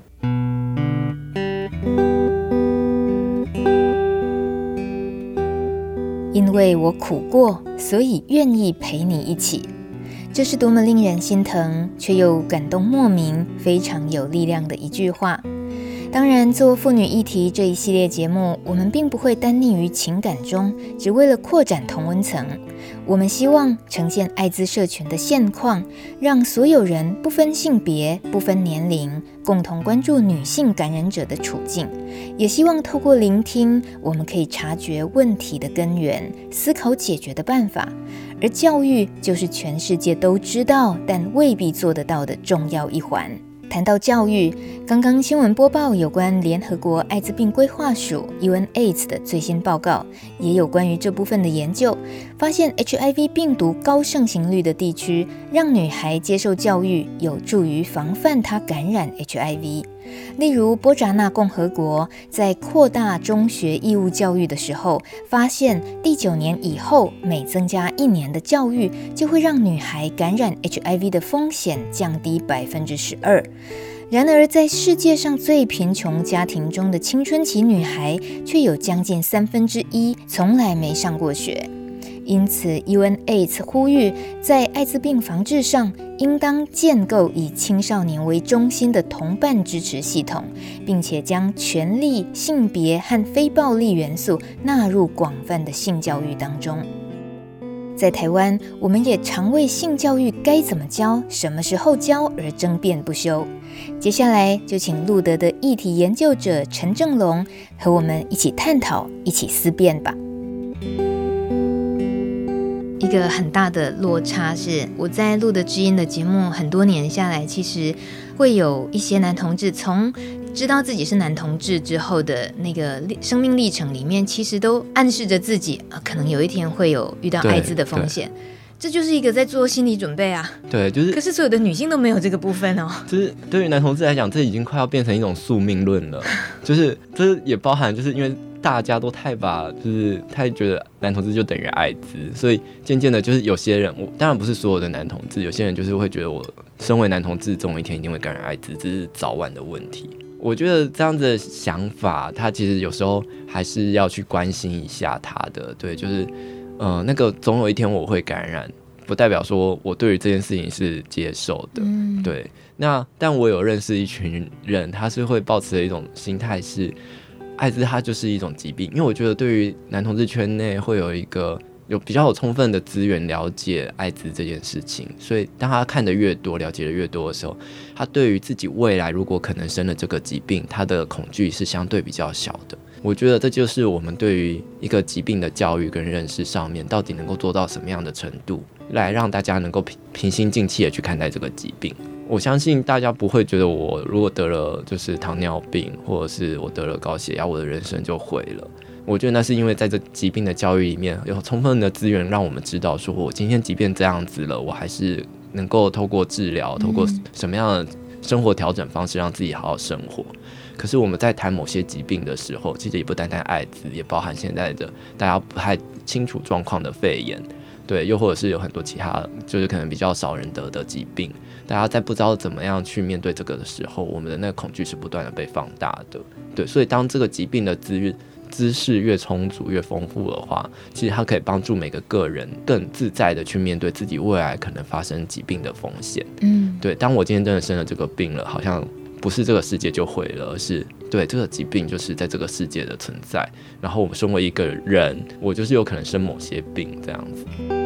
S1: 因为我苦过，所以愿意陪你一起。这是多么令人心疼，却又感动莫名、非常有力量的一句话。当然，做妇女议题这一系列节目，我们并不会单溺于情感中，只为了扩展同温层。我们希望呈现艾滋社群的现况，让所有人不分性别、不分年龄，共同关注女性感染者的处境。也希望透过聆听，我们可以察觉问题的根源，思考解决的办法。而教育就是全世界都知道，但未必做得到的重要一环。谈到教育，刚刚新闻播报有关联合国艾滋病规划署 UNAIDS 的最新报告，也有关于这部分的研究，发现 HIV 病毒高盛行率的地区，让女孩接受教育，有助于防范她感染 HIV。例如，波札那共和国在扩大中学义务教育的时候，发现第九年以后，每增加一年的教育，就会让女孩感染 HIV 的风险降低百分之十二。然而，在世界上最贫穷家庭中的青春期女孩，却有将近三分之一从来没上过学。因此，UNAIDS 呼吁在艾滋病防治上，应当建构以青少年为中心的同伴支持系统，并且将权力、性别和非暴力元素纳入广泛的性教育当中。在台湾，我们也常为性教育该怎么教、什么时候教而争辩不休。接下来就请路德的议题研究者陈正龙和我们一起探讨、一起思辨吧。一个很大的落差是，我在录的知音的节目很多年下来，其实会有一些男同志从知道自己是男同志之后的那个生命历程里面，其实都暗示着自己啊，可能有一天会有遇到艾滋的风险。这就是一个在做心理准备啊。
S6: 对，就是。
S1: 可是所有的女性都没有这个部分哦。
S6: 就是 对于男同志来讲，这已经快要变成一种宿命论了。就是这也包含，就是因为大家都太把，就是太觉得男同志就等于艾滋，所以渐渐的，就是有些人，我当然不是所有的男同志，有些人就是会觉得我身为男同志，总有一天一定会感染艾滋，这是早晚的问题。我觉得这样子的想法，他其实有时候还是要去关心一下他的。对，就是，呃，那个总有一天我会感染，不代表说我对于这件事情是接受的。嗯、对，那但我有认识一群人，他是会抱持的一种心态是，艾滋它就是一种疾病。因为我觉得对于男同志圈内会有一个。有比较有充分的资源了解艾滋这件事情，所以当他看得越多，了解的越多的时候，他对于自己未来如果可能生了这个疾病，他的恐惧是相对比较小的。我觉得这就是我们对于一个疾病的教育跟认识上面，到底能够做到什么样的程度，来让大家能够平平心静气的去看待这个疾病。我相信大家不会觉得我如果得了就是糖尿病，或者是我得了高血压，我的人生就毁了。我觉得那是因为在这疾病的教育里面有充分的资源，让我们知道说，我今天即便这样子了，我还是能够透过治疗，透过什么样的生活调整方式，让自己好好生活。可是我们在谈某些疾病的时候，其实也不单单艾滋，也包含现在的大家不太清楚状况的肺炎，对，又或者是有很多其他就是可能比较少人得的疾病。大家在不知道怎么样去面对这个的时候，我们的那个恐惧是不断的被放大的。对，所以当这个疾病的资源。知识越充足越丰富的话，其实它可以帮助每个个人更自在的去面对自己未来可能发生疾病的风险。嗯，对。当我今天真的生了这个病了，好像不是这个世界就毁了，而是对这个疾病就是在这个世界的存在。然后我们身为一个人，我就是有可能生某些病这样子。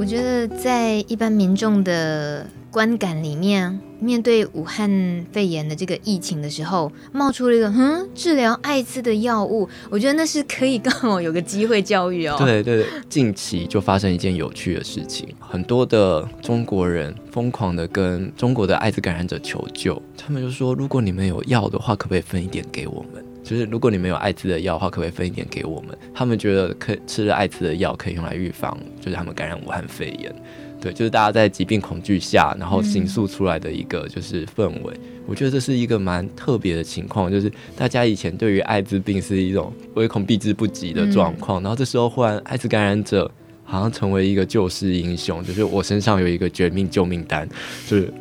S1: 我觉得在一般民众的观感里面，面对武汉肺炎的这个疫情的时候，冒出了一个嗯治疗艾滋的药物，我觉得那是可以刚好有个机会教育哦。
S6: 对对对，近期就发生一件有趣的事情，很多的中国人疯狂的跟中国的艾滋感染者求救，他们就说，如果你们有药的话，可不可以分一点给我们？就是如果你们有艾滋的药的话，可不可以分一点给我们？他们觉得可以吃了艾滋的药可以用来预防，就是他们感染武汉肺炎。对，就是大家在疾病恐惧下，然后形塑出来的一个就是氛围。嗯、我觉得这是一个蛮特别的情况，就是大家以前对于艾滋病是一种唯恐避之不及的状况，嗯、然后这时候忽然艾滋感染者好像成为一个救世英雄，就是我身上有一个绝命救命单，就是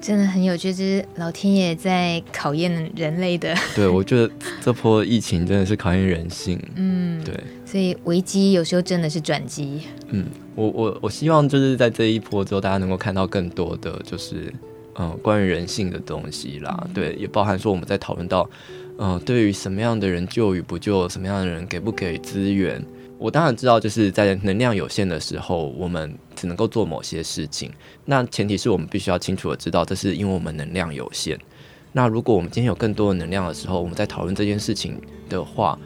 S1: 真的很有趣，就是老天爷在考验人类的。
S6: 对，我觉得这波疫情真的是考验人性。嗯，对。
S1: 所以危机有时候真的是转机。
S6: 嗯，我我我希望就是在这一波之后，大家能够看到更多的就是嗯关于人性的东西啦。嗯、对，也包含说我们在讨论到嗯对于什么样的人救与不救，什么样的人给不给资源。我当然知道，就是在能量有限的时候，我们只能够做某些事情。那前提是我们必须要清楚的知道，这是因为我们能量有限。那如果我们今天有更多的能量的时候，我们在讨论这件事情的话。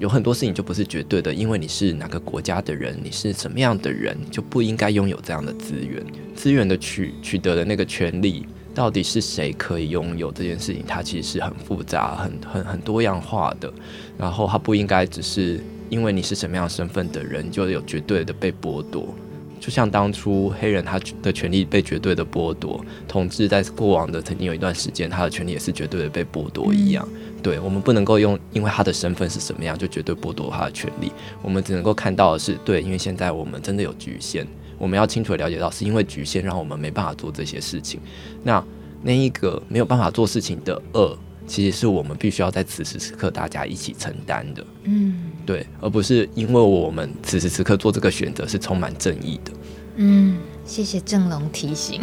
S6: 有很多事情就不是绝对的，因为你是哪个国家的人，你是什么样的人，就不应该拥有这样的资源。资源的取取得的那个权利，到底是谁可以拥有这件事情，它其实是很复杂、很很很多样化的。然后它不应该只是因为你是什么样身份的人，就有绝对的被剥夺。就像当初黑人他的权利被绝对的剥夺，统治在过往的曾经有一段时间，他的权利也是绝对的被剥夺一样。对，我们不能够用，因为他的身份是什么样，就绝对剥夺他的权利。我们只能够看到的是，对，因为现在我们真的有局限，我们要清楚的了解到，是因为局限让我们没办法做这些事情。那那一个没有办法做事情的恶，其实是我们必须要在此时此刻大家一起承担的。嗯。对，而不是因为我们此时此刻做这个选择是充满正义的。
S1: 嗯，谢谢郑龙提醒。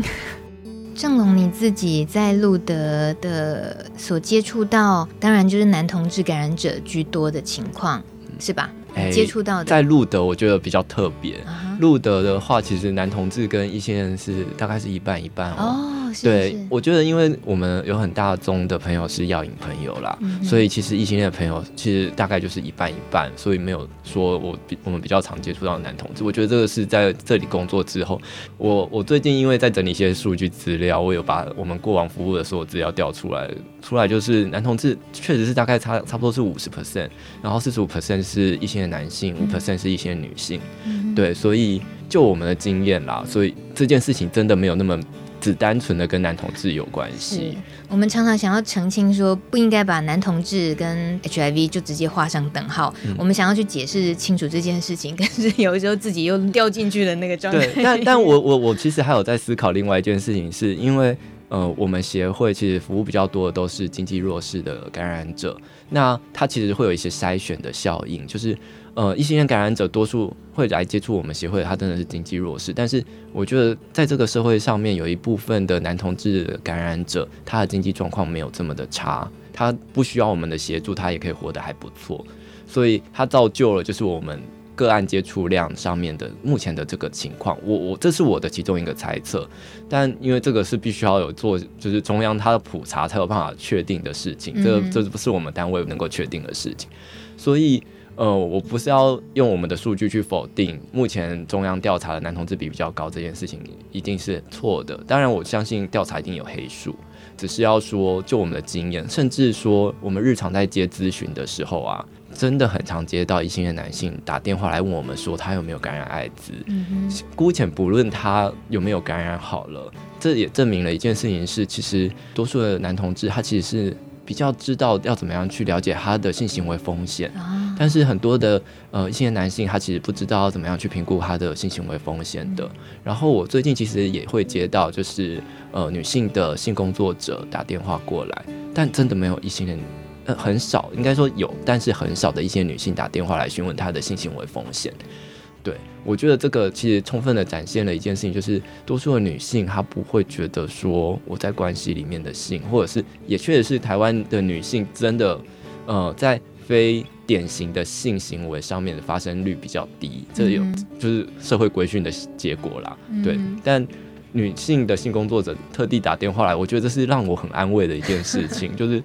S1: 郑龙，你自己在路德的所接触到，当然就是男同志感染者居多的情况，是吧？欸、接触到的
S6: 在路德，我觉得比较特别。路德的话，其实男同志跟异性人是大概是一半一半哦。Oh, 是对，是我觉得因为我们有很大宗的朋友是药瘾朋友啦，嗯、所以其实异性恋的朋友其实大概就是一半一半，所以没有说我比我们比较常接触到男同志。我觉得这个是在这里工作之后，我我最近因为在整理一些数据资料，我有把我们过往服务的所有资料调出来，出来就是男同志确实是大概差差不多是五十 percent，然后四十五 percent 是异性恋男性，五 percent 是异性恋女性，嗯、对，所以。就我们的经验啦，所以这件事情真的没有那么只单纯的跟男同志有关系。
S1: 我们常常想要澄清说，不应该把男同志跟 HIV 就直接画上等号。嗯、我们想要去解释清楚这件事情，可是有时候自己又掉进去的那个状态。
S6: 对，但但我我我其实还有在思考另外一件事情，是因为呃，我们协会其实服务比较多的都是经济弱势的感染者，那它其实会有一些筛选的效应，就是。呃，异性恋感染者多数会来接触我们协会，他真的是经济弱势。但是我觉得在这个社会上面，有一部分的男同志感染者，他的经济状况没有这么的差，他不需要我们的协助，他也可以活得还不错。所以他造就了就是我们个案接触量上面的目前的这个情况。我我这是我的其中一个猜测，但因为这个是必须要有做，就是中央他的普查才有办法确定的事情，这这不是我们单位能够确定的事情，所以。呃，我不是要用我们的数据去否定目前中央调查的男同志比比较高这件事情一定是错的。当然，我相信调查一定有黑数，只是要说就我们的经验，甚至说我们日常在接咨询的时候啊，真的很常接到异性恋男性打电话来问我们说他有没有感染艾滋。嗯。姑且不论他有没有感染好了，这也证明了一件事情是，其实多数的男同志他其实是。比较知道要怎么样去了解他的性行为风险，但是很多的呃一些男性他其实不知道怎么样去评估他的性行为风险的。然后我最近其实也会接到就是呃女性的性工作者打电话过来，但真的没有异性恋，呃很少，应该说有，但是很少的一些女性打电话来询问她的性行为风险。对，我觉得这个其实充分的展现了一件事情，就是多数的女性她不会觉得说我在关系里面的性，或者是也确实是台湾的女性真的，呃，在非典型的性行为上面的发生率比较低，这有就是社会规训的结果啦。对，但女性的性工作者特地打电话来，我觉得这是让我很安慰的一件事情，就是。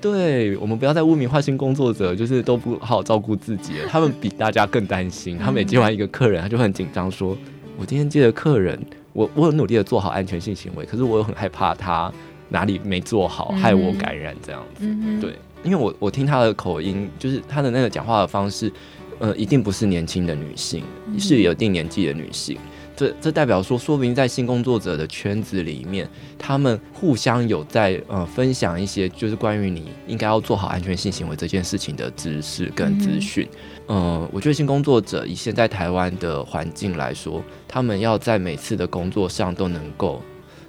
S6: 对，我们不要再污名化性工作者，就是都不好好照顾自己了。他们比大家更担心。他每接完一个客人，他就很紧张，说：“我今天接的客人，我我很努力的做好安全性行为，可是我又很害怕他哪里没做好，害我感染这样子。嗯哼”对，因为我我听她的口音，就是她的那个讲话的方式，呃，一定不是年轻的女性，是有一定年纪的女性。这这代表说，说不定在性工作者的圈子里面，他们互相有在呃分享一些，就是关于你应该要做好安全性行为这件事情的知识跟资讯。嗯、呃，我觉得性工作者以现在台湾的环境来说，他们要在每次的工作上都能够。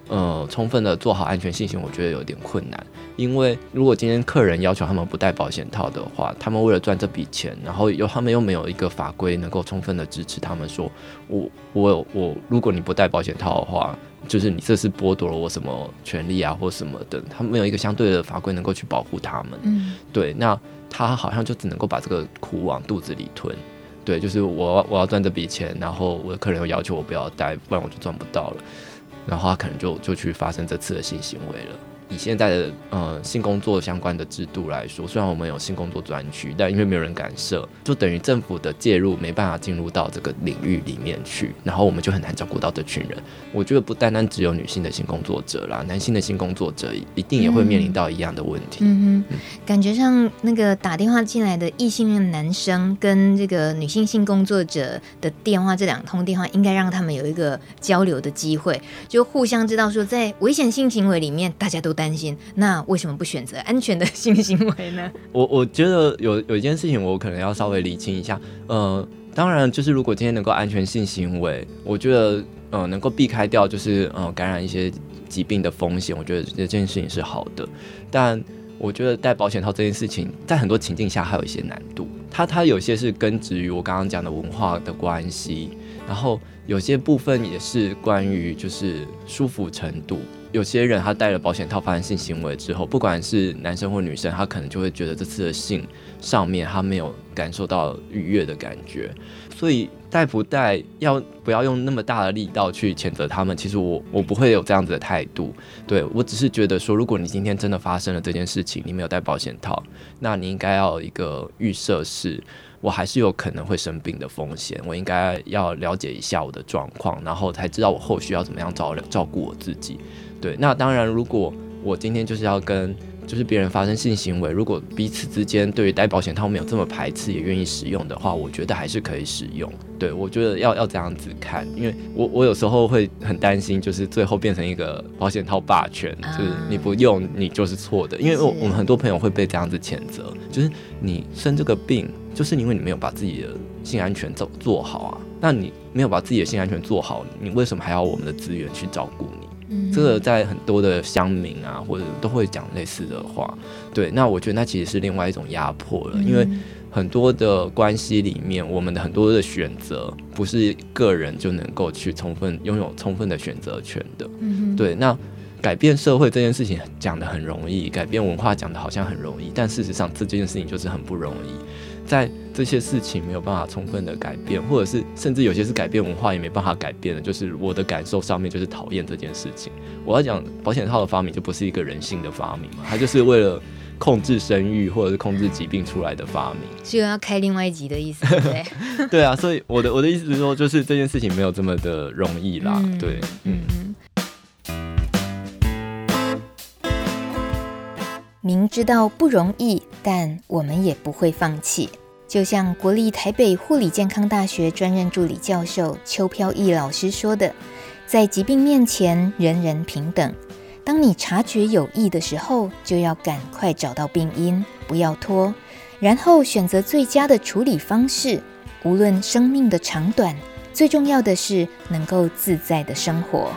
S6: 呃，充分的做好安全性行，我觉得有点困难。因为如果今天客人要求他们不戴保险套的话，他们为了赚这笔钱，然后又他们又没有一个法规能够充分的支持他们说，我我我，如果你不戴保险套的话，就是你这是剥夺了我什么权利啊，或什么的，他们没有一个相对的法规能够去保护他们。嗯，对，那他好像就只能够把这个苦往肚子里吞。对，就是我我要赚这笔钱，然后我的客人又要求我不要戴，不然我就赚不到了。然后他可能就就去发生这次的性行为了。以现在的呃性工作相关的制度来说，虽然我们有性工作专区，但因为没有人敢设，就等于政府的介入没办法进入到这个领域里面去，然后我们就很难照顾到这群人。我觉得不单单只有女性的性工作者啦，男性的性工作者一定也会面临到一样的问题。嗯哼，
S1: 嗯，感觉上那个打电话进来的异性恋男生跟这个女性性工作者的电话，这两通电话应该让他们有一个交流的机会，就互相知道说，在危险性行为里面，大家都。担心，那为什么不选择安全的性行为呢？
S6: 我我觉得有有一件事情，我可能要稍微理清一下。呃，当然，就是如果今天能够安全性行为，我觉得呃能够避开掉就是呃感染一些疾病的风险，我觉得这件事情是好的。但我觉得戴保险套这件事情，在很多情境下还有一些难度。它它有些是根植于我刚刚讲的文化的关系，然后有些部分也是关于就是舒服程度。有些人他戴了保险套发生性行为之后，不管是男生或女生，他可能就会觉得这次的性上面他没有感受到愉悦的感觉。所以戴不戴，要不要用那么大的力道去谴责他们？其实我我不会有这样子的态度。对，我只是觉得说，如果你今天真的发生了这件事情，你没有戴保险套，那你应该要有一个预设是，我还是有可能会生病的风险，我应该要了解一下我的状况，然后才知道我后续要怎么样照料照顾我自己。对，那当然，如果我今天就是要跟就是别人发生性行为，如果彼此之间对于戴保险套没有这么排斥，也愿意使用的话，我觉得还是可以使用。对，我觉得要要这样子看，因为我我有时候会很担心，就是最后变成一个保险套霸权，就是你不用你就是错的，因为我我们很多朋友会被这样子谴责，就是你生这个病，就是因为你没有把自己的性安全做做好啊，那你没有把自己的性安全做好，你为什么还要我们的资源去照顾你？这个在很多的乡民啊，或者都会讲类似的话，对，那我觉得那其实是另外一种压迫了，因为很多的关系里面，我们的很多的选择不是个人就能够去充分拥有充分的选择权的，对，那改变社会这件事情讲的很容易，改变文化讲的好像很容易，但事实上这件事情就是很不容易。在这些事情没有办法充分的改变，或者是甚至有些是改变文化也没办法改变的，就是我的感受上面就是讨厌这件事情。我要讲保险套的发明就不是一个人性的发明嘛，它就是为了控制生育或者是控制疾病出来的发明。
S1: 是要开另外一集的意思，对？
S6: 对啊，所以我的我的意思是说，就是这件事情没有这么的容易啦，嗯、对，嗯。
S1: 明知道不容易，但我们也不会放弃。就像国立台北护理健康大学专任助理教授邱飘逸老师说的，在疾病面前，人人平等。当你察觉有异的时候，就要赶快找到病因，不要拖，然后选择最佳的处理方式。无论生命的长短，最重要的是能够自在的生活。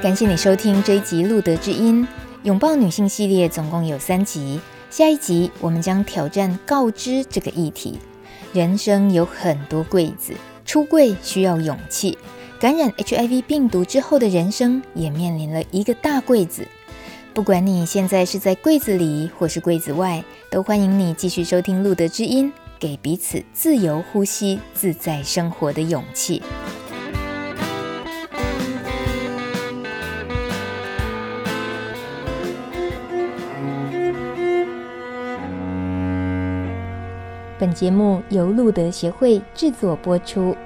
S1: 感谢你收听这一集《路德之音》。拥抱女性系列总共有三集，下一集我们将挑战告知这个议题。人生有很多柜子，出柜需要勇气。感染 HIV 病毒之后的人生也面临了一个大柜子。不管你现在是在柜子里或是柜子外，都欢迎你继续收听路德之音，给彼此自由呼吸、自在生活的勇气。本节目由路德协会制作播出。